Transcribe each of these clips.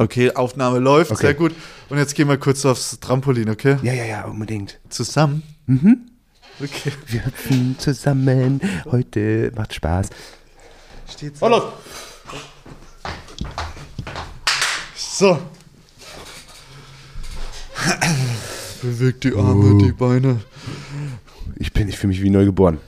Okay, Aufnahme läuft, Okay. sehr gut. Und jetzt gehen wir kurz aufs Trampolin, okay? Ja, ja, ja, unbedingt. Zusammen? Mhm. Okay. Wir hüpfen zusammen. Heute macht Spaß. Steht so. los! So. Bewegt die Arme, die Beine. Ich bin, ich fühle mich wie neu geboren.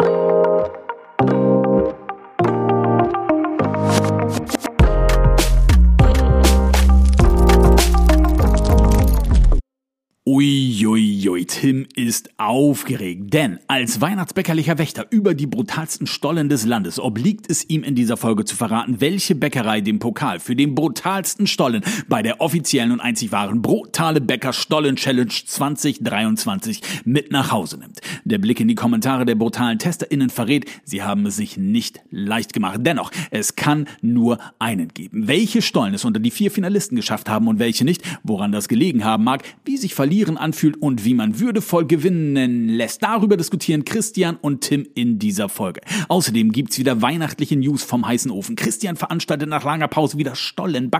Ist aufgeregt, denn als weihnachtsbäckerlicher Wächter über die brutalsten Stollen des Landes obliegt es ihm in dieser Folge zu verraten, welche Bäckerei den Pokal für den brutalsten Stollen bei der offiziellen und einzig wahren Brutale Bäcker Stollen Challenge 2023 mit nach Hause nimmt. Der Blick in die Kommentare der brutalen TesterInnen verrät, sie haben es sich nicht leicht gemacht. Dennoch, es kann nur einen geben. Welche Stollen es unter die vier Finalisten geschafft haben und welche nicht, woran das gelegen haben mag, wie sich Verlieren anfühlt und wie man würdevoll gewinnen lässt. Darüber diskutieren Christian und Tim in dieser Folge. Außerdem gibt's wieder weihnachtliche News vom heißen Ofen. Christian veranstaltet nach langer Pause wieder Stollen,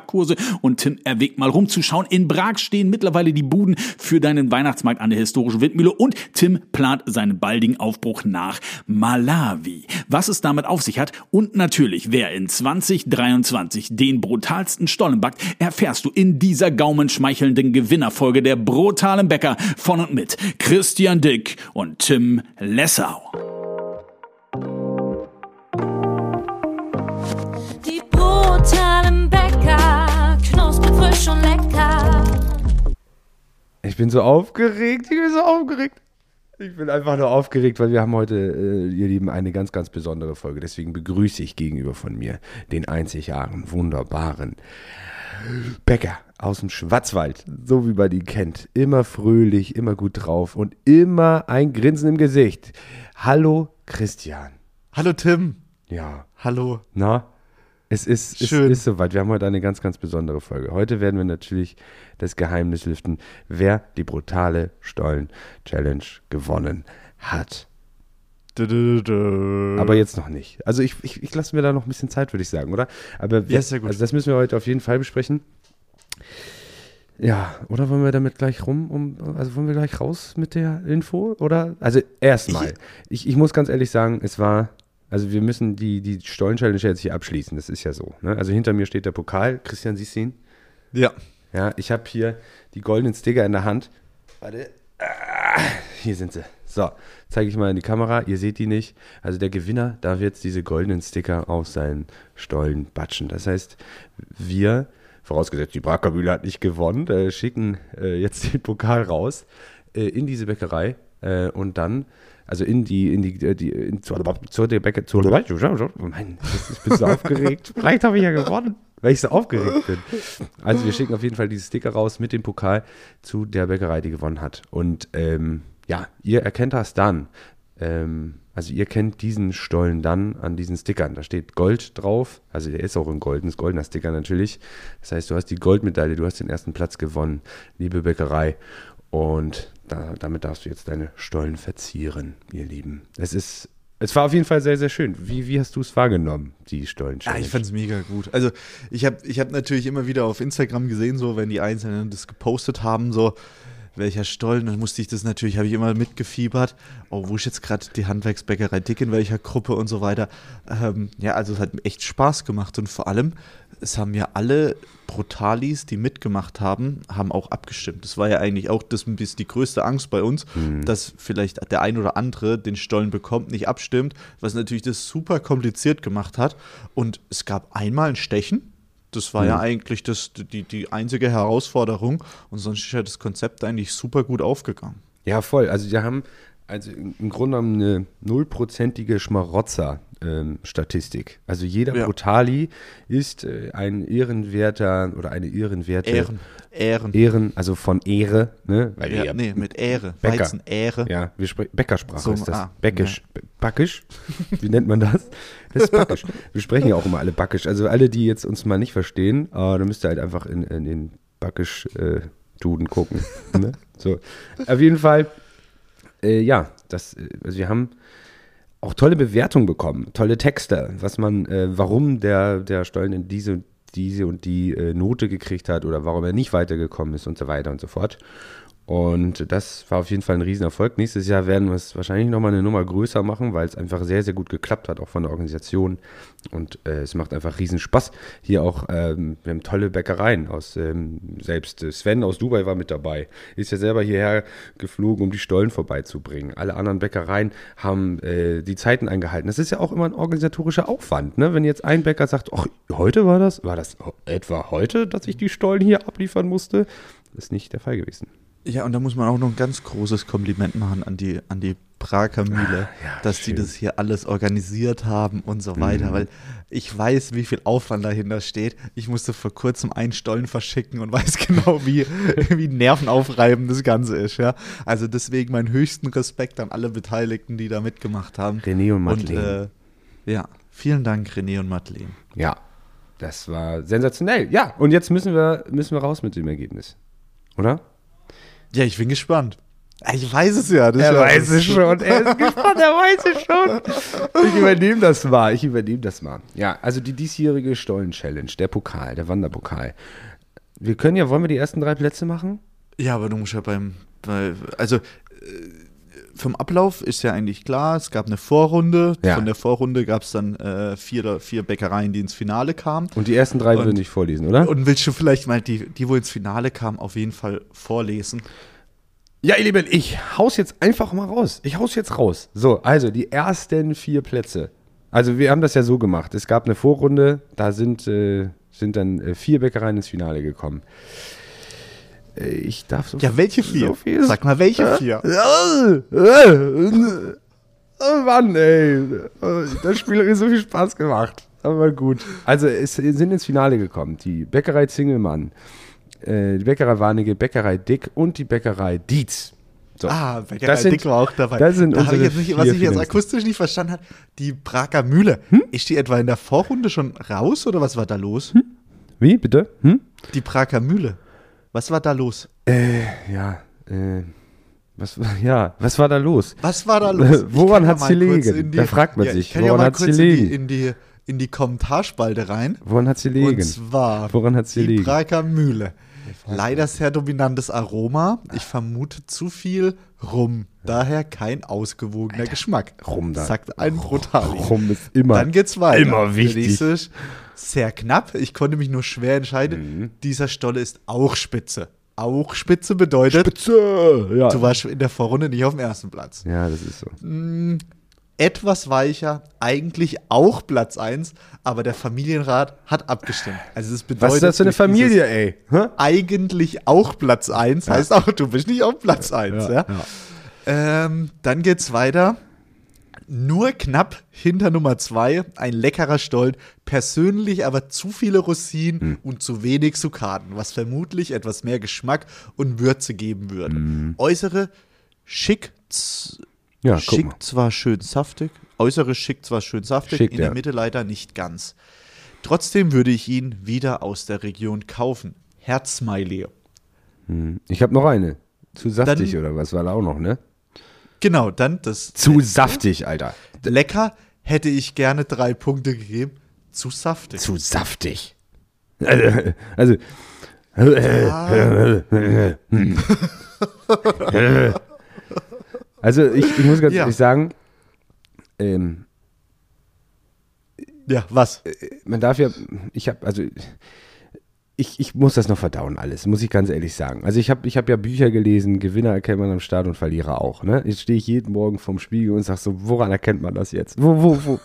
und Tim erwägt mal rumzuschauen. In Prag stehen mittlerweile die Buden für deinen Weihnachtsmarkt an der historischen Windmühle und Tim plant seinen baldigen Aufbruch nach Malawi. Was es damit auf sich hat und natürlich, wer in 2023 den brutalsten Stollen erfährst du in dieser gaumenschmeichelnden Gewinnerfolge der brutalen Bäcker von und mit Christian Dick und Tim Lessau. Die brutalen Bäcker, knusprig, frisch und lecker. Ich bin so aufgeregt, ich bin so aufgeregt. Ich bin einfach nur aufgeregt, weil wir haben heute, äh, ihr Lieben, eine ganz, ganz besondere Folge. Deswegen begrüße ich gegenüber von mir den einzig wahren, wunderbaren Bäcker aus dem Schwarzwald, so wie man ihn kennt. Immer fröhlich, immer gut drauf und immer ein Grinsen im Gesicht. Hallo Christian. Hallo Tim. Ja, Hallo. na, es ist, es Schön. ist soweit. Wir haben heute eine ganz, ganz besondere Folge. Heute werden wir natürlich das Geheimnis lüften, wer die brutale Stollen-Challenge gewonnen hat. Aber jetzt noch nicht. Also ich, ich, ich lasse mir da noch ein bisschen Zeit, würde ich sagen, oder? Aber wir, Ja, sehr gut. Also das müssen wir heute auf jeden Fall besprechen. Ja, oder wollen wir damit gleich rum, um, also wollen wir gleich raus mit der Info, oder? Also erstmal, ich, ich muss ganz ehrlich sagen, es war, also wir müssen die, die Stollen-Challenge jetzt hier abschließen, das ist ja so. Ne? Also hinter mir steht der Pokal, Christian, siehst du ihn? ja. Ja, ich habe hier die goldenen Sticker in der Hand. Warte. Ah, hier sind sie. So, zeige ich mal in die Kamera. Ihr seht die nicht. Also der Gewinner darf jetzt diese goldenen Sticker auf seinen Stollen batschen. Das heißt, wir, vorausgesetzt die Brackerbühle hat nicht gewonnen, äh, schicken äh, jetzt den Pokal raus äh, in diese Bäckerei äh, und dann also in die, in die, äh, die in, zur, zur der Bäcker, zur, Mann, ich bin so aufgeregt. Vielleicht habe ich ja gewonnen, weil ich so aufgeregt bin. Also wir schicken auf jeden Fall diese Sticker raus mit dem Pokal zu der Bäckerei, die gewonnen hat. Und ähm, ja, ihr erkennt das dann. Ähm, also ihr kennt diesen Stollen dann an diesen Stickern. Da steht Gold drauf. Also der ist auch ein goldenes, goldener Sticker natürlich. Das heißt, du hast die Goldmedaille, du hast den ersten Platz gewonnen, liebe Bäckerei. Und da, damit darfst du jetzt deine Stollen verzieren, ihr Lieben. Es ist, es war auf jeden Fall sehr, sehr schön. Wie, wie hast du es wahrgenommen, die stollen Ja, ich fand's mega gut. Also ich habe ich hab natürlich immer wieder auf Instagram gesehen, so wenn die Einzelnen das gepostet haben, so welcher Stollen, dann musste ich das natürlich, habe ich immer mitgefiebert. Oh, wo ist jetzt gerade die Handwerksbäckerei Dick, in welcher Gruppe und so weiter. Ähm, ja, also es hat mir echt Spaß gemacht und vor allem, es haben ja alle Brutalis, die mitgemacht haben, haben auch abgestimmt. Das war ja eigentlich auch das bisschen die größte Angst bei uns, dass vielleicht der ein oder andere den Stollen bekommt, nicht abstimmt, was natürlich das super kompliziert gemacht hat. Und es gab einmal ein Stechen. Das war ja eigentlich das, die, die einzige Herausforderung. Und sonst ist ja das Konzept eigentlich super gut aufgegangen. Ja, voll. Also wir haben also im Grunde genommen eine nullprozentige Schmarotzer-Statistik. also jeder Ja. Brutali ist äh, ein ehrenwerter oder eine ehrenwerte Ehren. Ehren. Ehren, also von Ehre, ne? Weil Ja, ja- nee, mit Ehre. Bäcker. Weizen, Ehre. Ja, wir sprechen Bäckersprache So, ist das. ah, Bäckisch. Backisch? Wie nennt man das? Das ist Backisch. Wir sprechen ja auch immer alle Backisch. Also alle, die jetzt uns mal nicht verstehen, äh, da müsst ihr halt einfach in, in den Backisch-Duden gucken. ne? So. Auf jeden Fall, äh, ja, das, äh, also wir haben auch tolle Bewertungen bekommen, tolle Texte, was man, äh, warum der, der Stollen in diese diese und die äh, Note gekriegt hat oder warum er nicht weitergekommen ist und so weiter und so fort. Und das war auf jeden Fall ein Riesenerfolg. Nächstes Jahr werden wir es wahrscheinlich nochmal eine Nummer größer machen, weil es einfach sehr, sehr gut geklappt hat, auch von der Organisation. Und äh, es macht einfach riesen Spaß. Hier auch, ähm, wir haben tolle Bäckereien aus, ähm, selbst äh, Sven aus Dubai war mit dabei. Ist ja selber hierher geflogen, um die Stollen vorbeizubringen. Alle anderen Bäckereien haben äh, die Zeiten eingehalten. Das ist ja auch immer ein organisatorischer Aufwand. Ne? Wenn jetzt ein Bäcker sagt, ach, heute war das, war das etwa heute, dass ich die Stollen hier abliefern musste? Das ist nicht der Fall gewesen. Ja, und da muss man auch noch ein ganz großes Kompliment machen an die, an die Prager Mühle, Ah, ja, dass die schön. das hier alles organisiert haben und so weiter, Mhm. weil ich weiß, wie viel Aufwand dahinter steht. Ich musste vor kurzem einen Stollen verschicken und weiß genau, wie, wie nervenaufreibend das Ganze ist. Ja? Also deswegen meinen höchsten Respekt an alle Beteiligten, die da mitgemacht haben. René und Und Madeleine. äh, ja, vielen Dank, René und Madeleine. Ja, das war sensationell. Ja, und jetzt müssen wir, müssen wir raus mit dem Ergebnis. Oder? Ja, ich bin gespannt. Ich weiß es ja. das Er weiß es schon. Er ist gespannt, er weiß es schon. Ich übernehme das mal. Ich übernehme das mal. Ja, also die diesjährige Stollen-Challenge, der Pokal, der Wanderpokal. Wir können ja, wollen wir die ersten drei Plätze machen? Ja, aber du musst ja beim, bei, also äh, vom Ablauf ist ja eigentlich klar, es gab eine Vorrunde, Ja. von der Vorrunde gab es dann äh, vier, vier Bäckereien, die ins Finale kamen. Und die ersten drei Und- würden ich vorlesen, oder? Und willst du vielleicht mal die, die, wo ins Finale kamen, auf jeden Fall vorlesen? Ja, ihr Lieben, ich haus jetzt einfach mal raus. Ich haus jetzt raus. So, also die ersten vier Plätze. Also wir haben das ja so gemacht. Es gab eine Vorrunde, da sind, äh, sind dann äh, vier Bäckereien ins Finale gekommen. Äh, Ich darf so Ja, welche vier? So viel Sag mal, welche vier? Oh Mann, ey. Das Spiel hat mir so viel Spaß gemacht. Aber gut. Also es sind ins Finale gekommen. Die Bäckerei Zingelmann, die Bäckerei Warnige, Bäckerei Dick und die Bäckerei Dietz. So. Ah, Bäckerei Das sind- Dick war auch dabei. das sind da habe ich unsere jetzt nicht, was ich jetzt akustisch nicht verstanden habe, die Prager Mühle. Hm? Ist die etwa in der Vorrunde schon raus oder was war da los? Wie, bitte? Hm? Die Prager Mühle. Was war da los? Äh, ja, äh, was, war- ja, was war da los? Was war da los? Woran gelegen? in die- Da fragt man ja, sich, Ich kann ja woran mal hat's kurz in die, in, die, in die Kommentarspalte rein. Woran hat sie Und liegen? zwar Woran hat's die gelegen? Prager Mühle. Leider sehr dominantes Aroma. Ich vermute zu viel Rum. Daher kein ausgewogener Geschmack. Rum da. Sagt ein Brutali. Rum ist immer, Dann geht's weiter. immer wichtig. Sehr knapp. Ich konnte mich nur schwer entscheiden. Mhm. Dieser Stolle ist auch spitze. Auch spitze bedeutet, Spitze! Ja. du warst in der Vorrunde nicht auf dem ersten Platz. ja, das ist so. Etwas weicher, eigentlich auch Platz 1, aber der Familienrat hat abgestimmt. Also das bedeutet, Was ist das für eine Familie, ey? Hä? Eigentlich auch Platz 1, heißt auch, du bist nicht auf Platz 1. Ja, Ähm, dann geht's weiter. Nur knapp hinter Nummer 2, ein leckerer Stollen, persönlich aber zu viele Rosinen Hm. und zu wenig Zuccaten, was vermutlich etwas mehr Geschmack und Würze geben würde. Hm. Äußere schick, Ja, schick zwar schön saftig, äußere schick zwar schön saftig, Schick, in der ja. Mitte leider nicht ganz. Trotzdem würde ich ihn wieder aus der Region kaufen. Herzsmiley. Ich habe noch eine. Zu saftig Dann- oder was war da auch noch, ne? Genau, dann das Zu saftig, Alter. lecker hätte ich gerne drei Punkte gegeben. Zu saftig. Zu saftig. Also, also Also ich, ich muss ganz Ja. ehrlich sagen, ähm, Ja, was? man darf ja, ich habe, also ich, ich muss das noch verdauen alles, muss ich ganz ehrlich sagen. Also ich habe ich hab ja Bücher gelesen, Gewinner erkennt man am Start und Verlierer auch. Ne? Jetzt stehe ich jeden Morgen vorm Spiegel und sage so, woran erkennt man das jetzt? Wo, wo, wo,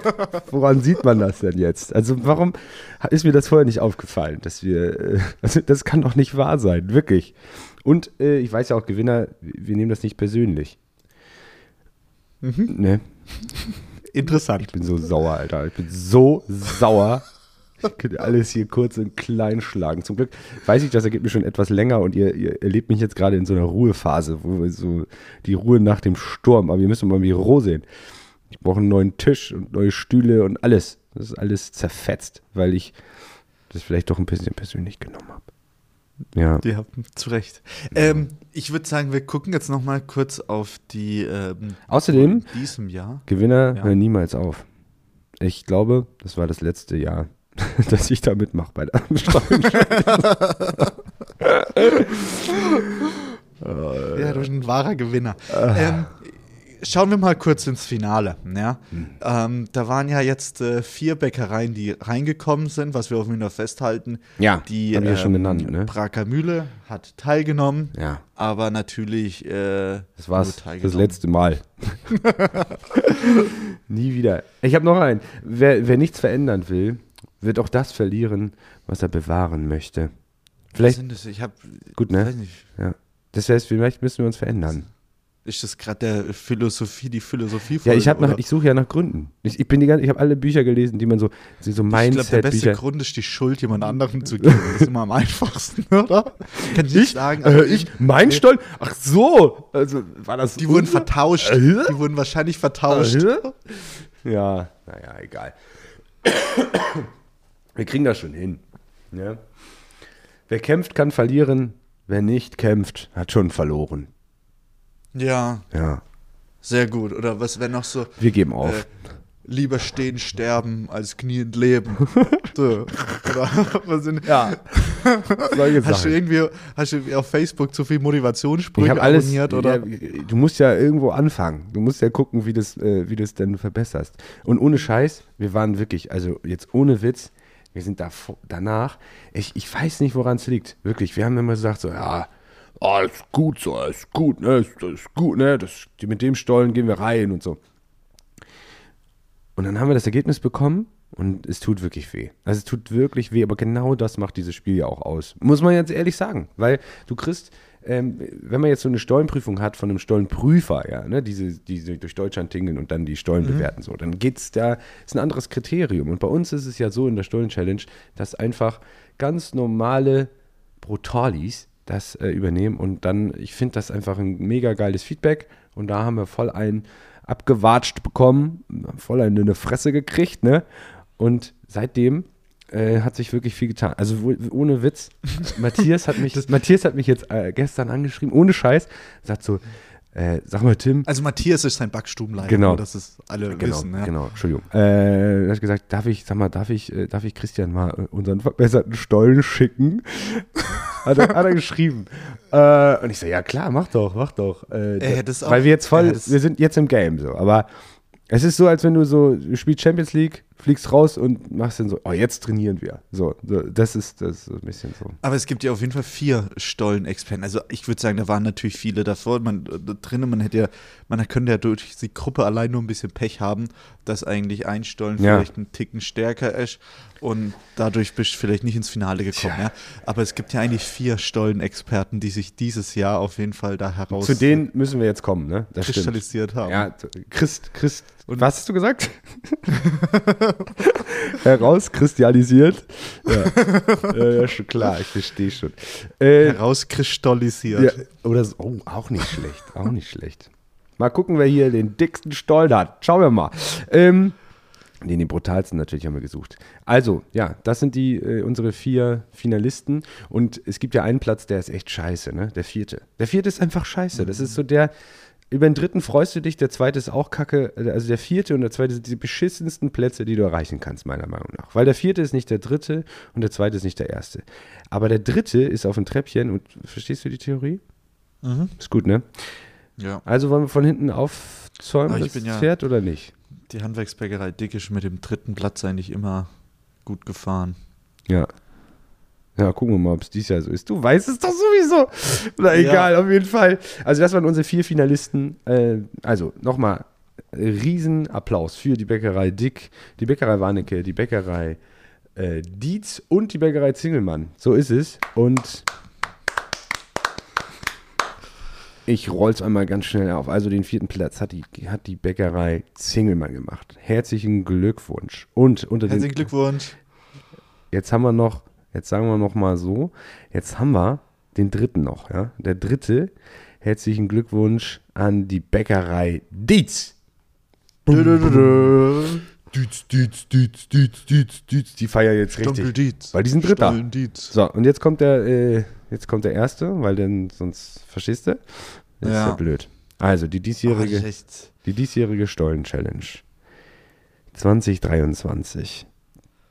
woran sieht man das denn jetzt? Also warum ist mir das vorher nicht aufgefallen, dass wir, äh, also das kann doch nicht wahr sein, wirklich. Und äh, ich weiß ja auch, Gewinner, wir nehmen das nicht persönlich. Ne? Interessant. Ich bin so sauer, Alter. Ich bin so sauer. Ich könnte alles hier kurz und klein schlagen. Zum Glück weiß ich, das Ergebnis schon etwas länger und ihr, ihr erlebt mich jetzt gerade in so einer Ruhephase, wo wir so die Ruhe nach dem Sturm, aber wir müssen mal im Büro sehen. Ich brauche einen neuen Tisch und neue Stühle und alles. Das ist alles zerfetzt, weil ich das vielleicht doch ein bisschen persönlich genommen habe. Ja. Die haben zu Recht. Ähm, ich würde sagen, wir gucken jetzt noch mal kurz auf die ähm, Außerdem- diesem Jahr. Gewinner Ja. hören niemals auf. Ich glaube, das war das letzte Jahr, dass ich da mitmache bei der Stollen. Ja, du bist ein wahrer Gewinner. Ähm, schauen wir mal kurz ins Finale. Ja? Ähm, da waren ja jetzt äh, vier Bäckereien, die reingekommen sind, was wir auf jeden Fall festhalten. Ja, die haben wir ja schon ähm, genannt, ne? Braker Mühle hat teilgenommen, Ja, aber natürlich. Äh, das war's. Das letzte Mal. Nie wieder. Ich habe noch einen. Wer, wer nichts verändern will, wird auch das verlieren, was er bewahren möchte. Vielleicht, sind das? Ich hab, gut, ne? nicht. Ja. Das heißt, vielleicht müssen wir uns verändern. Ist das gerade der Philosophie, die Philosophie Ja, ich, nach- ich suche ja nach Gründen. Ich, ich bin die ganze, ich habe alle Bücher gelesen, die man so, so Ich glaube, der beste Mindset-Bücher. Grund ist, die Schuld jemand anderem zu geben. Das ist immer am einfachsten, oder? Kann ich, nicht sagen. also Äh, ich, mein Stollen? Ach so. Also war das. Die wurden vertauscht. Äh? Die wurden wahrscheinlich vertauscht. Äh? Ja, naja, egal. Wir kriegen das schon hin. Ja? Wer kämpft, kann verlieren. Wer nicht kämpft, hat schon verloren. Ja, Ja, sehr gut. Oder was wäre noch so? wir geben auf. Äh, lieber stehen, sterben, als kniend leben. so. Oder was sind, ja. Solche hast, du Sachen. irgendwie, hast du irgendwie auf Facebook zu viel Motivationssprüche alles. abonniert? Oder? Ja, du musst ja irgendwo anfangen. Du musst ja gucken, wie das, äh, wie das denn verbesserst. Und ohne Scheiß, wir waren wirklich, also jetzt ohne Witz, wir sind da danach. Ich, ich weiß nicht, woran es liegt. Wirklich. Wir haben immer gesagt, so, ja, oh, ist gut so, ist gut, ne, ist, ist gut, ne, das, mit dem Stollen gehen wir rein und so. Und dann haben wir das Ergebnis bekommen und es tut wirklich weh. Also es tut wirklich weh, aber genau das macht dieses Spiel ja auch aus. Muss man jetzt ehrlich sagen. Weil du kriegst, ähm, wenn man jetzt so eine Stollenprüfung hat von einem Stollenprüfer, ja, ne, diese, die durch Deutschland tingeln und dann die Stollen bewerten, so, dann geht's da, ist ein anderes Kriterium. Und bei uns ist es ja so in der Stollen-Challenge, dass einfach ganz normale Brutalis das äh, übernehmen und dann, ich finde das einfach ein mega geiles Feedback und da haben wir voll einen abgewatscht bekommen, voll eine, eine Fresse gekriegt, ne? Und seitdem äh, hat sich wirklich viel getan. Also wo, ohne Witz, Matthias hat mich, Matthias hat mich jetzt äh, gestern angeschrieben, ohne Scheiß, sagt so, äh, sag mal Tim, Also Matthias ist sein Backstubenleiter, Genau. dass es alle Genau, wissen. Ja. genau, Entschuldigung. Äh, er hat gesagt, darf ich, sag mal, darf ich, äh, darf ich Christian mal unseren verbesserten Stollen schicken? Hat, er, hat er geschrieben. Äh, und ich so, ja klar, mach doch, mach doch. Äh, hätte es auch- weil wir jetzt voll, es- wir sind jetzt im Game so, aber es ist so, als wenn du so, du spielst Champions League, fliegst raus und machst dann so, oh, jetzt trainieren wir. So, das ist, das ist ein bisschen so. Aber es gibt ja auf jeden Fall vier Stollenexperten. Also ich würde sagen, da waren natürlich viele davor. Man da drinnen, man hätte ja, man könnte ja durch die Gruppe allein nur ein bisschen Pech haben, dass eigentlich ein Stollen Ja. vielleicht einen Ticken stärker ist und dadurch bist du vielleicht nicht ins Finale gekommen. Ja. Aber es gibt ja eigentlich vier Stollenexperten, die sich dieses Jahr auf jeden Fall da heraus Zu denen müssen wir jetzt kommen, ne? Das stimmt. kristallisiert haben. Ja, Christ, Christ. Und was hast du gesagt? Herauskristallisiert. Ja. ja, ja, schon klar, ich verstehe schon. Äh, Herauskristallisiert. ja, oder so, oh, auch nicht schlecht, auch nicht schlecht. Mal gucken, wer hier den dicksten Stollen hat. Schauen wir mal. Ähm, den, den brutalsten natürlich haben wir gesucht. Also, ja, das sind die äh, unsere vier Finalisten. Und es gibt ja einen Platz, der ist echt scheiße, ne? Der vierte. Der vierte ist einfach scheiße. Das ist so der. Über den dritten freust du dich, der zweite ist auch kacke. Also der vierte und der zweite sind die beschissensten Plätze, die du erreichen kannst, meiner Meinung nach. Weil der vierte ist nicht der dritte und der zweite ist nicht der erste. Aber der dritte ist auf dem Treppchen und verstehst du die Theorie? Mhm. Ist gut, ne? ja. Also wollen wir von hinten aufzäumen, das bin ja- Pferd oder nicht? Die Handwerksbäckerei Dick ist mit dem dritten Platz eigentlich immer gut gefahren. Ja. Ja, gucken wir mal, ob es dieses Jahr so ist. Du weißt es doch sowieso. Na egal, auf jeden Fall. Also das waren unsere vier Finalisten. Äh, also nochmal Riesenapplaus für die Bäckerei Dick, die Bäckerei Warnecke, die Bäckerei äh, Dietz und die Bäckerei Zingelmann. So ist es. Und ich roll's einmal ganz schnell auf. Also den vierten Platz hat die, hat die Bäckerei Zingelmann gemacht. Herzlichen Glückwunsch. Und unter den Herzlichen Glückwunsch. Jetzt haben wir noch, jetzt sagen wir noch mal so, jetzt haben wir den dritten noch, ja. Der dritte, herzlichen Glückwunsch an die Bäckerei Dietz. Dietz, Dietz, Dietz, Dietz, Dietz, Dietz. Die feiern jetzt richtig. Doppeldietz. Weil die sind Dritter. Stollendietz. So, und jetzt kommt der, äh, jetzt kommt der erste, weil dann sonst, verstehst du? Das ist Ja. ja blöd. Also, die diesjährige, echt- die diesjährige Stollen-Challenge 2023.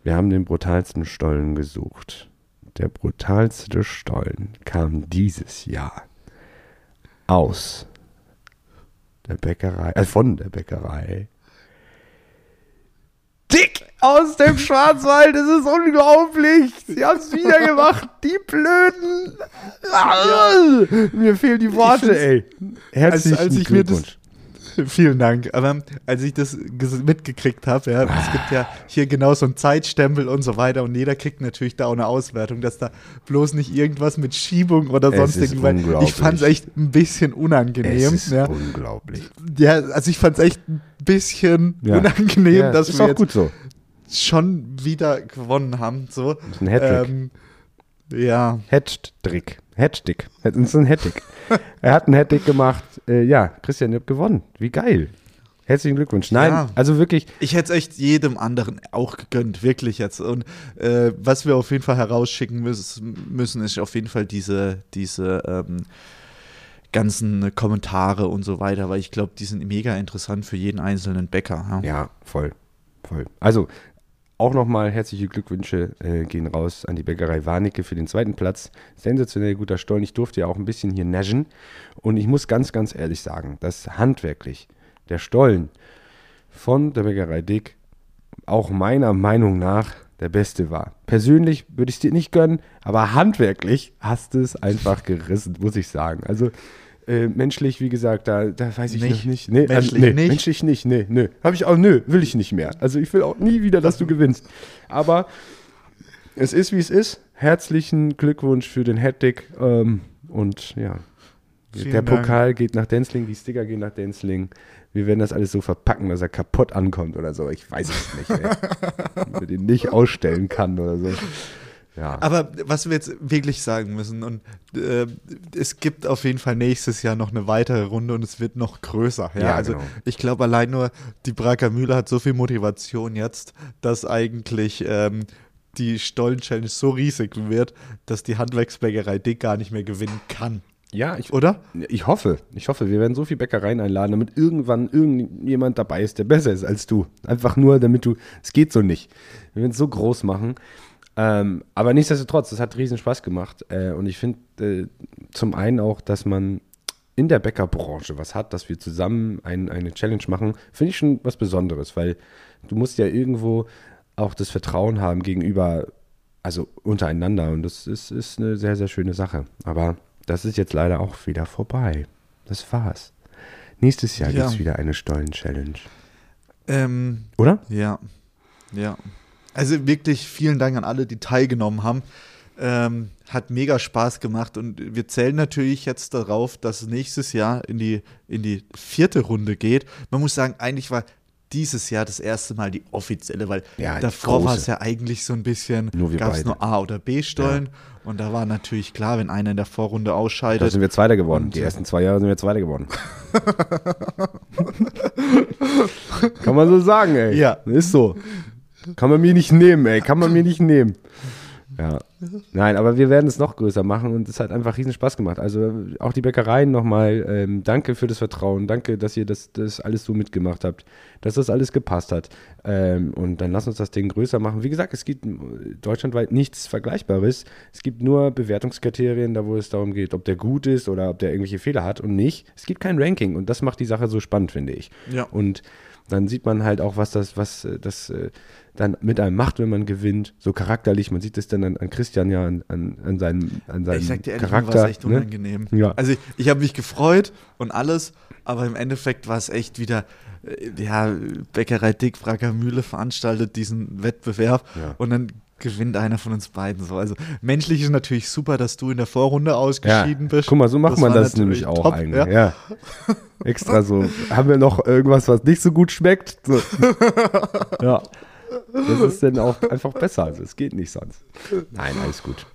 Wir haben den brutalsten Stollen gesucht. Der brutalste Stollen kam dieses Jahr aus der Bäckerei, äh, von der Bäckerei. Dick aus dem Schwarzwald, es ist unglaublich. Sie haben es wieder gemacht, die Blöden. Ah, Mir fehlen die Worte, ey. Herzlichen als das- Glückwunsch. Vielen Dank. Aber als ich das mitgekriegt habe, ja, es gibt ja hier genau so einen Zeitstempel und so weiter und jeder kriegt natürlich da auch eine Auswertung, dass da bloß nicht irgendwas mit Schiebung oder sonst irgendwas. Ich fand es echt ein bisschen unangenehm. Es ist ja. unglaublich. ja, also ich fand es echt ein bisschen Ja. unangenehm, Ja, dass ist wir auch jetzt gut so. schon wieder gewonnen haben. So. Das ist ein Hattrick. Ähm, ja, Hattrick. Hattrick. Das ist ein Hattrick. er hat einen Hattrick gemacht. Äh, ja, Christian, ihr habt gewonnen. Wie geil. Herzlichen Glückwunsch. Nein, Ja. also wirklich, Ich hätte es echt jedem anderen auch gegönnt, wirklich jetzt. Und äh, was wir auf jeden Fall herausschicken müssen, müssen ist auf jeden Fall diese, diese ähm, ganzen Kommentare und so weiter, weil ich glaube, die sind mega interessant für jeden einzelnen Bäcker. Ja. ja, voll. Voll. Also, auch nochmal herzliche Glückwünsche äh, gehen raus an die Bäckerei Warnecke für den zweiten Platz. Sensationell guter Stollen. Ich durfte ja auch ein bisschen hier naschen. Und ich muss ganz, ganz ehrlich sagen, dass handwerklich der Stollen von der Bäckerei Dick auch meiner Meinung nach der beste war. Persönlich würde ich es dir nicht gönnen, aber handwerklich hast du es einfach gerissen, muss ich sagen. Also äh, menschlich, wie gesagt, da, da weiß ich Nicht. nicht. Nee, Menschlich nee, nicht. Menschlich nicht, nee, nee. Habe ich auch, nö, will ich nicht mehr. Also ich will auch nie wieder, dass du gewinnst. Aber es ist, wie es ist. Herzlichen Glückwunsch für den Hattrick. Ähm, und ja, Vielen der Dank. Pokal geht nach Denzling, die Sticker gehen nach Denzling. Wir werden das alles so verpacken, dass er kaputt ankommt oder so. Ich weiß es nicht, ey. Dass man den nicht ausstellen kann oder so. Ja. Aber was wir jetzt wirklich sagen müssen, und äh, es gibt auf jeden Fall nächstes Jahr noch eine weitere Runde und es wird noch größer. Ja, Ja, also genau. ich glaube allein nur, die Braker Mühle hat so viel Motivation jetzt, dass eigentlich ähm, die Stollen-Challenge so riesig wird, dass die Handwerksbäckerei Dick gar nicht mehr gewinnen kann. ja, ich, Oder? ich hoffe, ich hoffe, wir werden so viel Bäckereien einladen, damit irgendwann irgendjemand dabei ist, der besser ist als du. Einfach nur, damit du, es geht so nicht. Wir werden es so groß machen. Ähm, aber nichtsdestotrotz, es hat riesen Spaß gemacht. Äh, und ich finde äh, zum einen auch, dass man in der Bäckerbranche was hat, dass wir zusammen ein, eine Challenge machen, finde ich schon was Besonderes, weil du musst ja irgendwo auch das Vertrauen haben gegenüber, also untereinander. Und das ist, ist eine sehr, sehr schöne Sache. Aber das ist jetzt leider auch wieder vorbei. Das war's. Nächstes Jahr Ja. gibt's wieder eine Stollen-Challenge. Ähm, Oder? Ja, ja. Also wirklich vielen Dank an alle, die teilgenommen haben. Ähm, hat mega Spaß gemacht und wir zählen natürlich jetzt darauf, dass es nächstes Jahr in die, in die vierte Runde geht. Man muss sagen, eigentlich war dieses Jahr das erste Mal die offizielle, weil Ja, davor war es ja eigentlich so ein bisschen, gab es nur A- oder B-Stollen und da war natürlich klar, wenn einer in der Vorrunde Da ausscheidet, sind wir Zweiter geworden. Und, Die äh, ersten zwei Jahre sind wir Zweiter geworden. Kann man so sagen, ey. Ja. Ist so. Kann man mir nicht nehmen, ey. Kann man mir nicht nehmen. Ja. Nein, aber wir werden es noch größer machen und es hat einfach riesen Spaß gemacht. Also auch die Bäckereien nochmal, ähm, danke für das Vertrauen, danke, dass ihr das, das alles so mitgemacht habt, dass das alles gepasst hat. Ähm, und dann lasst uns das Ding größer machen. Wie gesagt, es gibt deutschlandweit nichts Vergleichbares. Es gibt nur Bewertungskriterien, da wo es darum geht, ob der gut ist oder ob der irgendwelche Fehler hat und nicht. Es gibt kein Ranking und das macht die Sache so spannend, finde ich. Ja. Und dann sieht man halt auch, was das, was äh, das äh, dann mit einem macht, wenn man gewinnt. So charakterlich. Man sieht es dann an, an Christian ja, an, an, an seinem, an seinem Ich sag dir ehrlich, mir Charakter. war es echt ne? unangenehm. Ja. Also ich, ich habe mich gefreut und alles, aber im Endeffekt war es echt wieder, äh, ja, Bäckerei Dick, Mühle veranstaltet diesen Wettbewerb Ja. und dann gewinnt einer von uns beiden so. Also menschlich ist natürlich super, dass du in der Vorrunde Ja, ausgeschieden bist. guck mal, so macht Das man das nämlich natürlich auch top, eigentlich. ja. Ja. Extra so. Haben wir noch irgendwas, was nicht so gut schmeckt? So. ja. Das ist dann auch einfach besser. Also es geht nicht sonst. Nein, alles gut.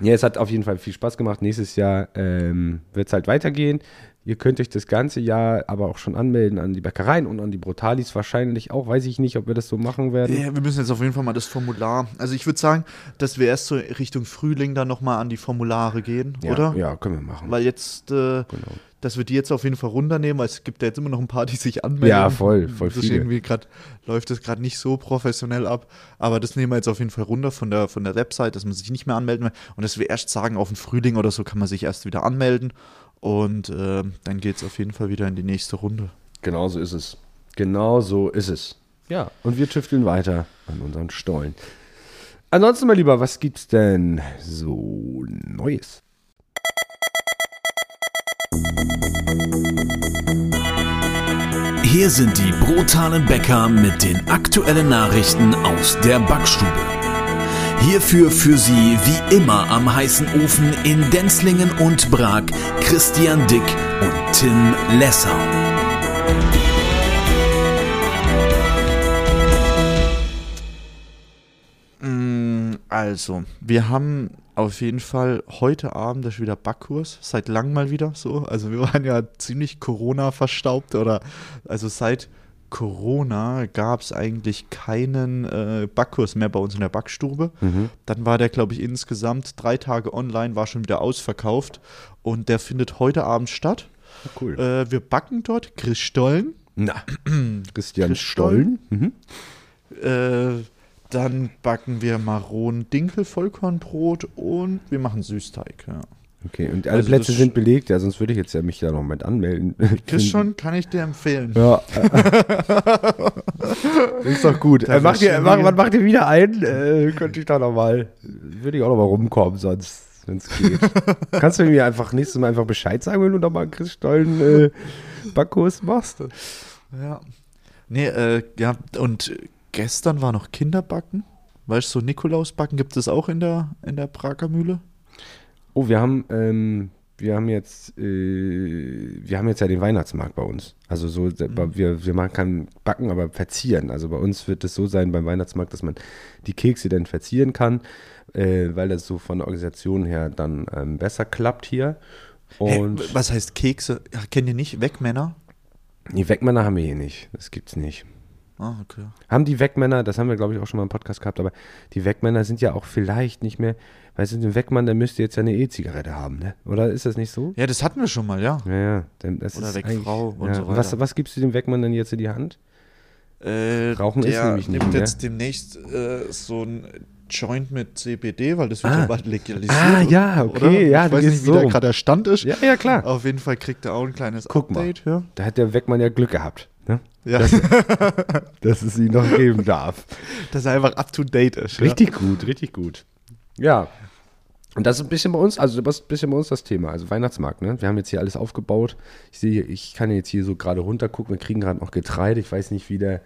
Ja, es hat auf jeden Fall viel Spaß gemacht. Nächstes Jahr ähm, wird es halt weitergehen. Ihr könnt euch das ganze Jahr aber auch schon anmelden an die Bäckereien und an die Brutalis wahrscheinlich auch. Weiß ich nicht, ob wir das so machen werden. Ja, wir müssen jetzt auf jeden Fall mal das Formular. Also ich würde sagen, dass wir erst so Richtung Frühling dann nochmal an die Formulare gehen, Ja, oder? Ja, können wir machen. Weil jetzt, äh, Genau. dass wir die jetzt auf jeden Fall runternehmen, weil es gibt ja jetzt immer noch ein paar, die sich anmelden. Ja, voll, voll das ist viele. irgendwie grad, läuft das gerade nicht so professionell ab. Aber das nehmen wir jetzt auf jeden Fall runter von der, von der Website, dass man sich nicht mehr anmelden will. Und dass wir erst sagen, auf den Frühling oder so kann man sich erst wieder anmelden. Und äh, dann geht es auf jeden Fall wieder in die nächste Runde. Genau so ist es. Genau so ist es. Ja, und wir tüfteln weiter an unseren Stollen. Ansonsten, mein Lieber, was gibt's denn so Neues? Hier sind die brutalen Bäcker mit den aktuellen Nachrichten aus der Backstube. Hierfür für Sie wie immer am heißen Ofen in Denzlingen und Prag Christian Dick und Tim Lessau. Also, wir haben auf jeden Fall heute Abend ist wieder Backkurs, seit langem mal wieder so. Also wir waren ja ziemlich Corona verstaubt oder also seit Corona gab es eigentlich keinen äh, Backkurs mehr bei uns in der Backstube. Dann war der, glaube ich, insgesamt drei Tage online, war schon wieder ausverkauft und der findet heute Abend statt. Cool. Äh, wir backen dort Christstollen. Na, Christian Christstollen? Stollen. Mhm. Äh, dann backen wir Maronen Dinkel Vollkornbrot und wir machen Süßteig. Ja. Okay, und alle Also Plätze sind belegt, ja, sonst würde ich jetzt ja mich da noch mit anmelden. Chris schon kann ich dir empfehlen. Ja. ist doch gut. Äh, macht ihr, mach, wann macht ihr wieder ein? Äh, könnte ich da noch mal, würde ich auch noch mal rumkommen, sonst, wenn es geht. Kannst du mir einfach nächstes Mal einfach Bescheid sagen, wenn du noch mal einen Chris Stollen äh, Backkurs machst? Ja. Nee, äh, ja, und gestern war noch Kinderbacken. Weißt du, so Nikolausbacken gibt es auch in der, in der Prager Mühle? Oh, wir haben, ähm, wir haben jetzt, äh, wir haben jetzt ja den Weihnachtsmarkt bei uns. Also so, wir, wir machen kein Backen, aber verzieren. Also bei uns wird es so sein beim Weihnachtsmarkt, dass man die Kekse dann verzieren kann, äh, weil das so von der Organisation her dann ähm, besser klappt hier. Und Hä, was heißt Kekse? Kennt ihr nicht? Wegmänner? die Wegmänner haben wir hier nicht. Das gibt's nicht. Ah, okay. Haben die Wegmänner, das haben wir glaube ich auch schon mal im Podcast gehabt, aber die Wegmänner sind ja auch vielleicht nicht mehr, weil sie ein Wegmann, der müsste jetzt ja eine E-Zigarette haben, ne? Oder ist das nicht so? Ja, das hatten wir schon mal, ja. Ja, ja. Das Oder ist Wegfrau und ja. so weiter. Was, was gibst du dem Wegmann denn jetzt in die Hand? Äh, Rauchen ist nämlich nicht nimmt mehr. jetzt demnächst äh, so ein Joint mit CBD, weil das wird Ah. ja bald legalisiert. Ah, ja, okay, oder? ja, Ich weiß nicht, wie so da gerade der Stand ist. Ja, ja, klar. Auf jeden Fall kriegt er auch ein kleines Guck mal. Update. Ja. Da hat der Wegmann ja Glück gehabt? Ja. Dass, dass es ihn noch geben darf. Dass er einfach up to date ist. Richtig gut, richtig gut. Ja. Und das ist ein bisschen bei uns, also das ist ein bisschen bei uns das Thema, also Weihnachtsmarkt, ne? Wir haben jetzt hier alles aufgebaut. Ich sehe, ich kann jetzt hier so gerade runter gucken, wir kriegen gerade noch Getreide. Ich weiß nicht, wie der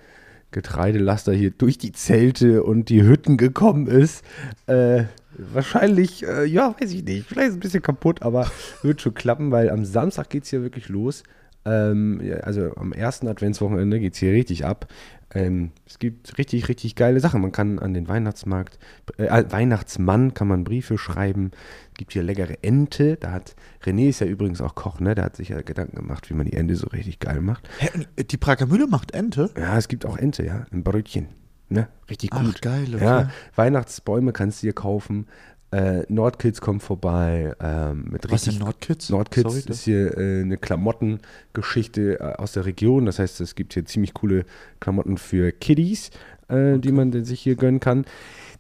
Getreidelaster hier durch die Zelte und die Hütten gekommen ist. Äh, wahrscheinlich, äh, ja, weiß ich nicht. Vielleicht ist es ein bisschen kaputt, aber wird schon klappen, weil am Samstag geht es hier wirklich los. Ähm, also am ersten Adventswochenende geht es hier richtig ab. Ähm, es gibt richtig, richtig geile Sachen. Man kann an den Weihnachtsmarkt, äh, Weihnachtsmann kann man Briefe schreiben. Es gibt hier leckere Ente. Da hat, René ist ja übrigens auch Koch, ne? Der hat sich ja Gedanken gemacht, wie man die Ente so richtig geil macht. Hä, die Prager Mühle macht Ente? Ja, es gibt auch Ente, ja, ein Brötchen. Ne? Richtig Ach, gut. geil, okay. Ja, Weihnachtsbäume kannst du dir kaufen. Äh, Nordkids kommt vorbei ähm, mit Was richtig sind Nordkids? Nordkids Sorry, ist hier äh, eine Klamottengeschichte äh, aus der Region. Das heißt, es gibt hier ziemlich coole Klamotten für Kiddies, äh, die man sich hier gönnen kann.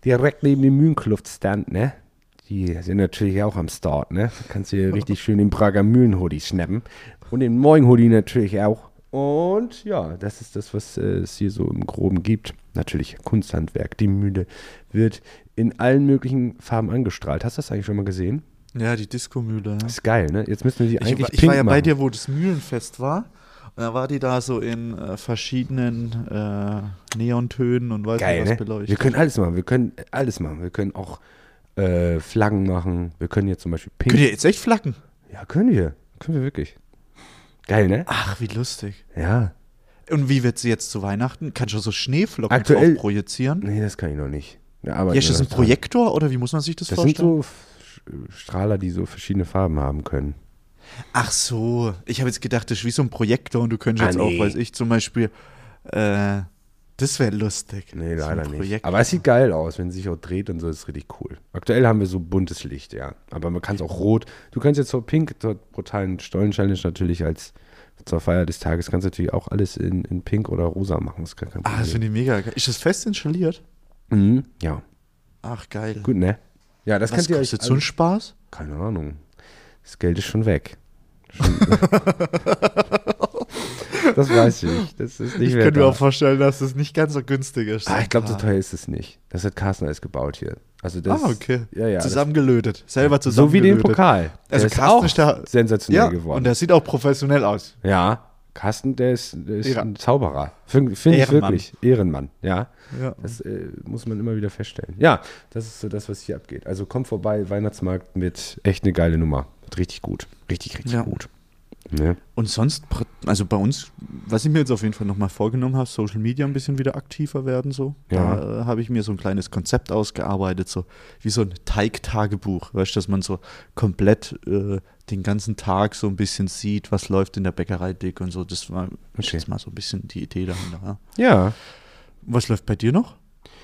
Direkt neben dem Mühlenkluft-Stand, ne? Die sind natürlich auch am Start, ne? Da kannst du hier richtig schön den Prager Mühlen-Hoodie schnappen. Und den Moin-Hoodie natürlich auch. Und ja, das ist das, was äh, es hier so im Groben gibt. Natürlich Kunsthandwerk. Die Mühle wird in allen möglichen Farben angestrahlt. Hast du das eigentlich schon mal gesehen? Ja, die Disco-Mühle. Ist geil, ne? Jetzt müssen wir die Ich, eigentlich war- ich war ja bei machen. dir, wo das Mühlenfest war. Und da war die da so in äh, verschiedenen äh, Neontönen und weiß Geil, nicht was ne? beleuchtet. Wir können alles machen. Wir können alles machen. Wir können auch äh, Flaggen machen. Wir können jetzt zum Beispiel pink. Könnt ihr jetzt echt flacken? ja, können wir. Können wir wirklich. Geil, ne? Ach, wie lustig. Ja. Und wie wird sie jetzt zu Weihnachten? Kannst du so Schneeflocken Aktuell- drauf projizieren? Nee, das kann ich noch nicht. Ja, ist das ein Projektor oder wie muss man sich das, Das sind vorstellen? so F- Strahler, die so verschiedene Farben haben können. Ach so, ich habe jetzt gedacht, das ist wie so ein Projektor und du könntest Ah, jetzt nee. auch, weiß ich, zum Beispiel äh, Das wäre lustig. Nee, So leider nicht. Aber es sieht geil aus, wenn es sich auch dreht und so, ist richtig cool. Aktuell haben wir so buntes Licht, ja. Aber man kann es auch rot. Du kannst jetzt zur Pink, zur brutalen Stollen-Challenge natürlich als zur Feier des Tages, kannst du natürlich auch alles in, in Pink oder Rosa machen. Das ist gar kein Ah, das Problem. finde ich mega geil. Ist das fest installiert? mhm. Ja, Ach, geil. gut, ne? Ja, das Was könnt ihr euch. kostet so ein Spaß? Keine Ahnung. Das Geld ist schon weg. Schon das weiß ich. Das ist nicht Ich könnte mir auch vorstellen, dass das nicht ganz so günstig ist. Ah, ich glaube, so teuer ist es nicht. Das hat Carsten alles gebaut hier. Also das, Ah, okay. Ja, ja. Zusammengelötet. Selber so wie zusammengelötet. den Pokal. Also der ist Carsten auch ist da- sensationell Ja, geworden. und der sieht auch professionell aus. ja, Carsten, der ist, der ist ein Zauberer. Finde find ich wirklich. Ehrenmann, ja. Ja. Das äh, muss man immer wieder feststellen. Ja, das ist so das, was hier abgeht. Also kommt vorbei, Weihnachtsmarkt mit echt eine geile Nummer. Richtig gut. Richtig, richtig Ja. gut. Ne? Und sonst, also bei uns, was ich mir jetzt auf jeden Fall nochmal vorgenommen habe, Social Media ein bisschen wieder aktiver werden so. Ja. Da äh, habe ich mir so ein kleines Konzept ausgearbeitet, so wie so ein Teigtagebuch. Weißt du, dass man so komplett äh, den ganzen Tag so ein bisschen sieht, was läuft in der Bäckerei dick und so. Das war Okay. jetzt mal so ein bisschen die Idee dahinter. Ja. Ja, Was läuft bei dir noch?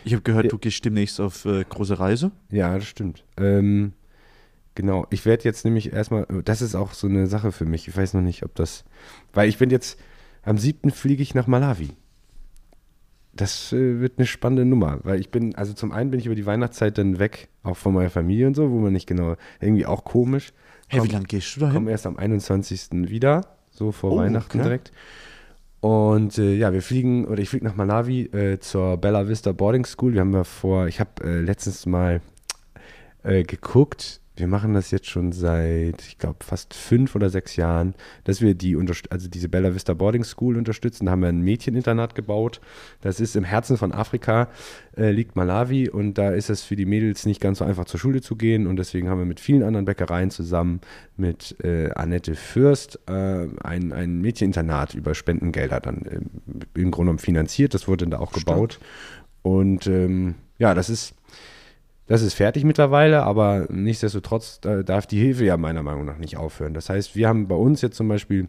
Ich habe gehört, Ja. du gehst demnächst auf äh, große Reise. Ja, das stimmt. Ähm, genau, ich werde jetzt nämlich erstmal, das ist auch so eine Sache für mich. Ich weiß noch nicht, ob das, weil ich bin jetzt, am 7. fliege ich nach Malawi. Das äh, wird eine spannende Nummer, weil ich bin, also zum einen bin ich über die Weihnachtszeit dann weg, auch von meiner Familie und so, wo man nicht genau, irgendwie auch komisch. Hey, wie Komm- lange gehst du dahin? Kommen erst am 21. wieder, so vor Oh, Weihnachten okay. direkt. Und äh, ja, wir fliegen, oder ich fliege nach Malawi äh, zur Bella Vista Boarding School. Wir haben ja vor, ich habe äh, letztens mal äh, geguckt, wir machen das jetzt schon seit, ich glaube, fast fünf oder sechs Jahren, dass wir die, also diese Bella Vista Boarding School unterstützen. Da haben wir ein Mädcheninternat gebaut. Das ist im Herzen von Afrika, äh, liegt Malawi und da ist es für die Mädels nicht ganz so einfach zur Schule zu gehen und deswegen haben wir mit vielen anderen Bäckereien zusammen mit äh, Annette Fürst äh, ein, ein Mädcheninternat über Spendengelder dann äh, im Grunde genommen finanziert. Das wurde dann da auch gebaut. Und ähm, ja, das ist, das ist fertig mittlerweile, aber nichtsdestotrotz darf die Hilfe ja meiner Meinung nach nicht aufhören. Das heißt, wir haben bei uns jetzt zum Beispiel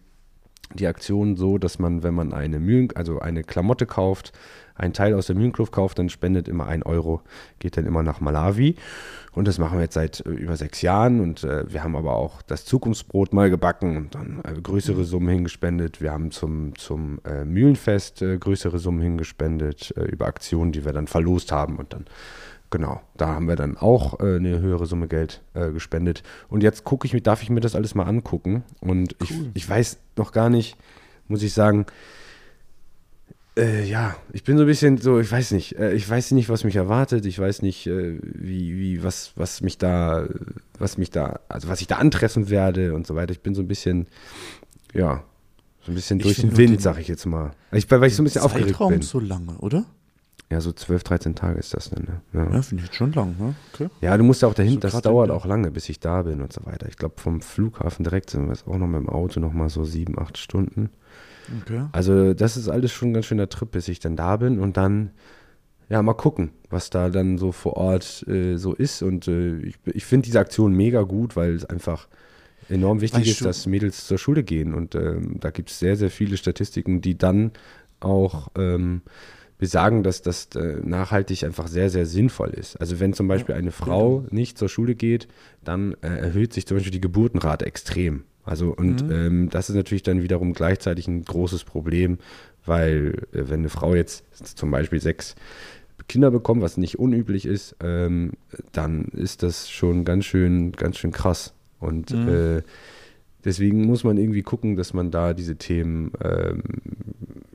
die Aktion so, dass man, wenn man eine Mühlen, also eine Klamotte kauft, einen Teil aus der Mühlenkluft kauft, dann spendet immer ein Euro, geht dann immer nach Malawi. Und das machen wir jetzt seit äh, über sechs Jahren. Und äh, wir haben aber auch das Zukunftsbrot mal gebacken und dann äh, größere Summen hingespendet. Wir haben zum, zum äh, Mühlenfest äh, größere Summen hingespendet äh, über Aktionen, die wir dann verlost haben. Und dann, genau, da haben wir dann auch äh, eine höhere Summe Geld äh, gespendet. Und jetzt gucke ich mir, darf ich mir das alles mal angucken. Und ich, ich weiß noch gar nicht, muss ich sagen, äh, ja, ich bin so ein bisschen so, ich weiß nicht, äh, ich weiß nicht, was mich erwartet, ich weiß nicht, äh, wie, wie, was, was mich da, was mich da, also was ich da antreffen werde und so weiter. Ich bin so ein bisschen, ja, so ein bisschen Ich durch den Wind, den- sag ich jetzt mal. Ich, weil ich so ein bisschen aufgeregt Zeitraum bin. so lange, oder? Ja, so 12, 13 Tage ist das dann, ne? Ja. Ja, finde ich jetzt schon lang, ne? Okay. Ja, du musst ja auch dahin, So das dauert auch lange, bis ich da bin und so weiter. Ich glaube, vom Flughafen direkt sind wir jetzt auch noch mit dem Auto noch mal so sieben, acht Stunden. okay. Also das ist alles schon ein ganz schöner Trip, bis ich dann da bin und dann, ja, mal gucken, was da dann so vor Ort äh, so ist. Und äh, ich, ich finde diese Aktion mega gut, weil es einfach enorm wichtig Weißt ist, du- dass Mädels zur Schule gehen. Und ähm, da gibt es sehr, sehr viele Statistiken, die dann auch ähm, besagen, dass das äh, nachhaltig einfach sehr, sehr sinnvoll ist. Also wenn zum Beispiel eine Frau nicht zur Schule geht, dann äh, erhöht sich zum Beispiel die Geburtenrate extrem. Also und ähm, das ist natürlich dann wiederum gleichzeitig ein großes Problem, weil äh, wenn eine Frau jetzt zum Beispiel sechs Kinder bekommt, was nicht unüblich ist, ähm, dann ist das schon ganz schön, ganz schön krass. Und äh, deswegen muss man irgendwie gucken, dass man da diese Themen ähm,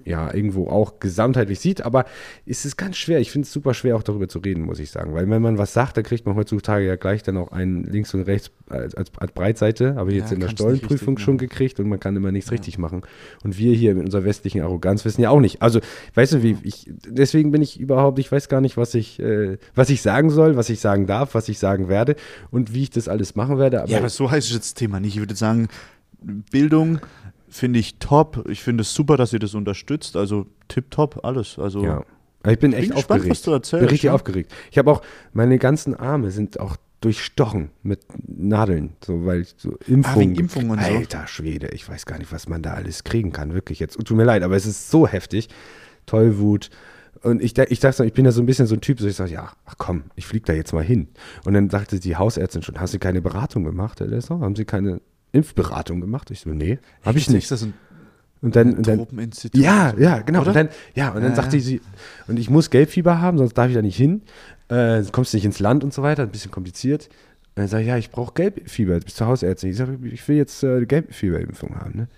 ja irgendwo auch gesamtheitlich sieht. Aber es ist ganz schwer. Ich finde es super schwer, auch darüber zu reden, muss ich sagen. Weil wenn man was sagt, dann kriegt man heutzutage ja gleich dann auch einen links und rechts als, als, als Breitseite. Aber jetzt Ja, in der Stollenprüfung richtig schon gekriegt und man kann immer nichts richtig machen. Und wir hier mit unserer westlichen Arroganz wissen ja auch nicht. Also, weißt du, wie ich, deswegen bin ich überhaupt, ich weiß gar nicht, was ich, äh, was ich sagen soll, was ich sagen darf, was ich sagen werde und wie ich das alles machen werde. Aber, Ja, aber so heißt es jetzt das Thema nicht. Ich würde sagen, Bildung finde ich top. Ich finde es super, dass ihr das unterstützt. Also tipptopp, alles. Also ja. Ich bin echt Bin gespannt, aufgeregt. was du erzählst, bin richtig ja. aufgeregt. Ich habe auch, meine ganzen Arme sind auch durchstochen mit Nadeln, so weil ich so Impfungen. Ah, wegen Impfungen und so. Alter Schwede, ich weiß gar nicht, was man da alles kriegen kann, wirklich jetzt. Und tut mir leid, aber es ist so heftig. Tollwut, Und ich, ich dachte, so, ich bin da so ein bisschen so ein Typ, so ich sage, ja, ach komm, ich fliege da jetzt mal hin. Und dann sagte die Hausärztin schon, hast du keine Beratung gemacht, Herr Lesser? Haben Sie keine Impfberatung gemacht? Ich so, nee, habe ich nicht. Ist das ein Und dann, und dann ja, ja, genau. Oder? Und dann, ja, und dann Ja, sagte ja. sie, und ich muss Gelbfieber haben, sonst darf ich da nicht hin. Äh, kommst du nicht ins Land und so weiter, ein bisschen kompliziert. Und dann sage ich, ja, ich brauche Gelbfieber, bis zur Hausärztin. Ich sage, ich will jetzt äh, Gelbfieberimpfung haben. Ne?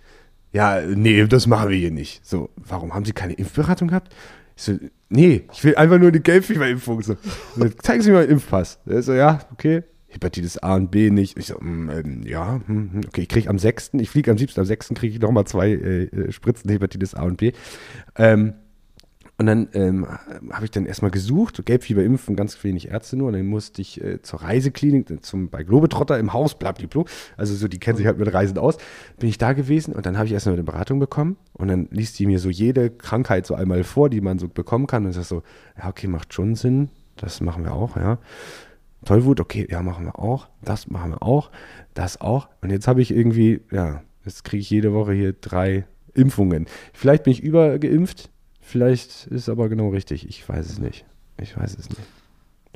Ja, nee, das machen wir hier nicht. So, warum haben Sie keine Impfberatung gehabt? Ich so, nee, ich will einfach nur eine Gelbfieberimpfung. So, zeigen Sie mir mal einen Impfpass. Er so, ja, okay. Hepatitis A und B nicht. Ich so, mm, ähm, ja, hm, hm, okay, ich kriege am 6., ich fliege am 7., am 6. kriege ich nochmal zwei äh, äh, Spritzen Hepatitis A und B. Ähm, und dann ähm, habe ich dann erstmal gesucht, Gelbfieber impfen, ganz wenig Ärzte nur. Und dann musste ich äh, zur Reiseklinik, zum, bei Globetrotter im Haus, blablabla. Also so, die kennen sich halt mit Reisen aus. Bin ich da gewesen und dann habe ich erstmal eine Beratung bekommen. Und dann liest die mir so jede Krankheit so einmal vor, die man so bekommen kann. Und ich so, ja, okay, macht schon Sinn. Das machen wir auch, ja. Tollwut, okay, ja, machen wir auch. Das machen wir auch. Das auch. Und jetzt habe ich irgendwie, ja, jetzt kriege ich jede Woche hier drei Impfungen. Vielleicht bin ich übergeimpft, vielleicht ist es aber genau richtig. Ich weiß es nicht. Ich weiß es nicht.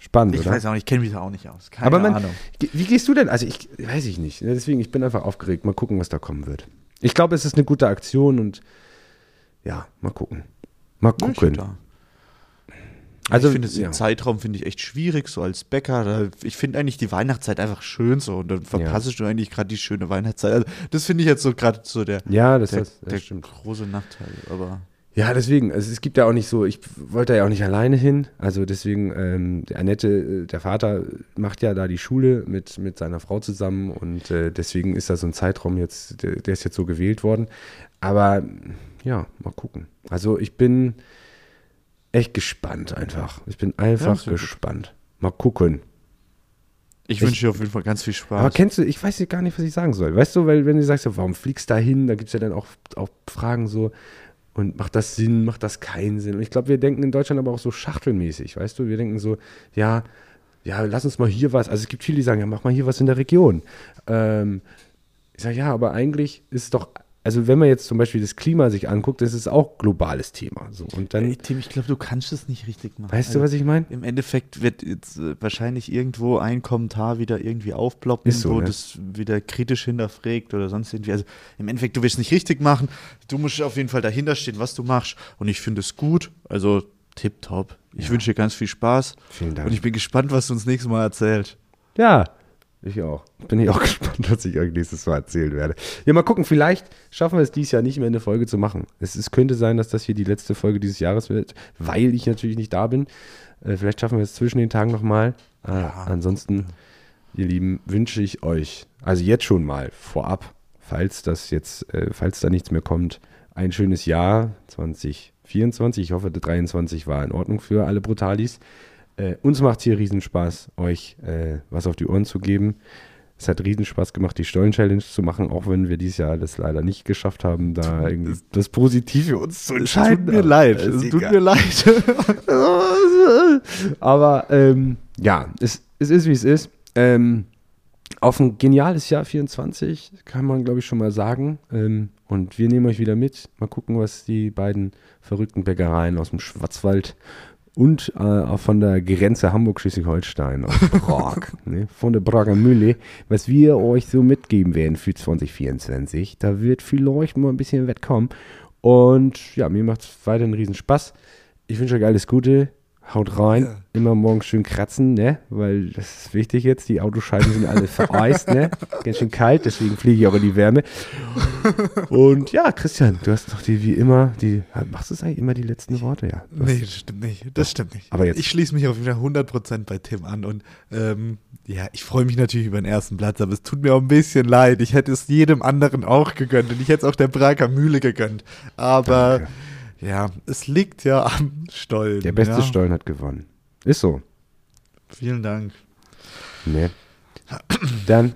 Spannend, Ich oder? weiß auch nicht, ich kenne mich da auch nicht aus. Keine aber man, Ahnung. wie gehst du denn? Also ich weiß ich nicht. Deswegen, ich bin einfach aufgeregt. Mal gucken, was da kommen wird. Ich glaube, es ist eine gute Aktion und ja, mal gucken. Mal Ja, ich gucken. da. Also, ich finde den ja. Zeitraum finde ich echt schwierig, so als Bäcker. Ich finde eigentlich die Weihnachtszeit einfach schön so und dann verpasse du eigentlich gerade die schöne Weihnachtszeit. Also, das finde ich jetzt so gerade so der, Ja, das, der, das, das der stimmt. große Nachteil. Aber Ja, deswegen, also es gibt ja auch nicht so, ich wollte ja auch nicht alleine hin, also deswegen, ähm, der Annette, äh, der Vater macht ja da die Schule mit, mit seiner Frau zusammen und äh, deswegen ist da so ein Zeitraum jetzt, der, der ist jetzt so gewählt worden, aber ja, mal gucken. Also ich bin echt gespannt einfach, ich bin einfach gut. gespannt. Mal gucken. ich wünsche dir auf jeden Fall ganz viel Spaß. Aber kennst du, ich weiß gar nicht, was ich sagen soll. Weißt du, weil wenn du sagst, so, warum fliegst du da hin, da gibt es ja dann auch, auch Fragen so, und macht das Sinn, macht das keinen Sinn? Und ich glaube, wir denken in Deutschland aber auch so schachtelmäßig, weißt du? Wir denken so, ja, ja, lass uns mal hier was. Also es gibt viele, die sagen, ja, mach mal hier was in der Region. Ähm, ich sage, ja, aber eigentlich ist es doch, also wenn man jetzt zum Beispiel das Klima sich anguckt, das ist auch globales Thema. So. Und dann, Ey, Tim, ich glaube, du kannst es nicht richtig machen. weißt du, was ich meine? Im Endeffekt wird jetzt äh, wahrscheinlich irgendwo ein Kommentar wieder irgendwie aufploppen, so, wo ne? das wieder kritisch hinterfragt oder sonst irgendwie. Also im Endeffekt, du willst es nicht richtig machen. Du musst auf jeden Fall dahinter stehen, was du machst. Und ich finde es gut. Also tipptopp. Ich Ja. wünsche dir ganz viel Spaß. Vielen Dank. Und ich bin gespannt, was du uns nächstes Mal erzählt. Ja, ich auch. Bin ich auch gespannt, was ich euch nächstes Mal erzählen werde. Ja, mal gucken, vielleicht schaffen wir es dieses Jahr nicht mehr eine Folge zu machen. Es, es könnte sein, dass das hier die letzte Folge dieses Jahres wird, weil ich natürlich nicht da bin. Äh, vielleicht schaffen wir es zwischen den Tagen nochmal. Äh, ansonsten, ihr Lieben, wünsche ich euch, also jetzt schon mal vorab, falls das jetzt, äh, falls da nichts mehr kommt, ein schönes Jahr 2024. Ich hoffe, der 23 war in Ordnung für alle Brutalis. Äh, uns macht hier Riesenspaß, euch äh, was auf die Ohren zu geben. Es hat Riesenspaß gemacht, die Stollen-Challenge zu machen, auch wenn wir dieses Jahr das leider nicht geschafft haben, da irgendwie das Positive uns zu entscheiden. tut mir leid. Es tut mir leid. Aber ähm, ja, es, es ist wie es ist. Ähm, auf ein geniales Jahr 24 kann man, glaube ich, schon mal sagen. Ähm, und wir nehmen euch wieder mit. Mal gucken, was die beiden verrückten Bäckereien aus dem Schwarzwald und äh, auch von der Grenze Hamburg-Schleswig-Holstein aus Prag, ne, von der Prager Mühle, was wir euch so mitgeben werden für 2024. Da wird vielleicht mal ein bisschen Wettkommen. Und ja, mir macht es weiterhin riesen Spaß. Ich wünsche euch alles Gute. Haut rein. Ja. Immer morgens schön kratzen, ne? Weil das ist wichtig jetzt. Die Autoscheiben sind alle vereist, ne? Ganz schön kalt, deswegen fliege ich auch in die Wärme. Und ja, Christian, du hast doch die wie immer, die. Machst du es eigentlich immer die letzten Worte? Ja. Du Nee, das stimmt nicht. Das stimmt nicht. Aber jetzt- Ich schließe mich auf jeden Fall 100% bei Tim an und ähm, ja, ich freue mich natürlich über den ersten Platz, aber es tut mir auch ein bisschen leid. Ich hätte es jedem anderen auch gegönnt und ich hätte es auch der Prager Mühle gegönnt. Aber Danke. Ja, es liegt ja am Stollen. Der beste ja. Stollen hat gewonnen. Ist so. Vielen Dank. Ne? Dann.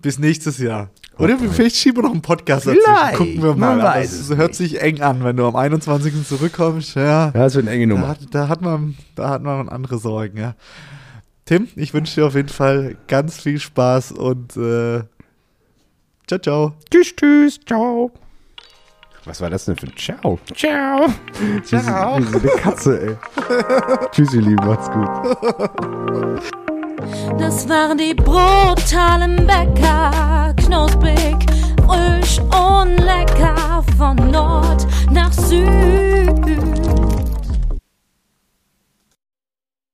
Bis nächstes Jahr. Oder Gott. vielleicht schieben wir noch einen Podcast Vielleicht. dazwischen. Gucken wir mal. Weiß es es hört sich eng an, wenn du am 21. zurückkommst. Ja. Ja, das wird eine enge Da Nummer. hat, da, hat man, da hat man andere Sorgen, ja. Tim, ich wünsche dir auf jeden Fall ganz viel Spaß und äh, ciao, ciao. Tschüss, tschüss, ciao. Was war das denn für ein Ciao? Ciao. Ciao. Wie so eine Katze, ey. Tschüss, ihr Lieben, macht's gut. Das waren die brutalen Bäcker, knusprig, frisch und lecker von Nord nach Süd.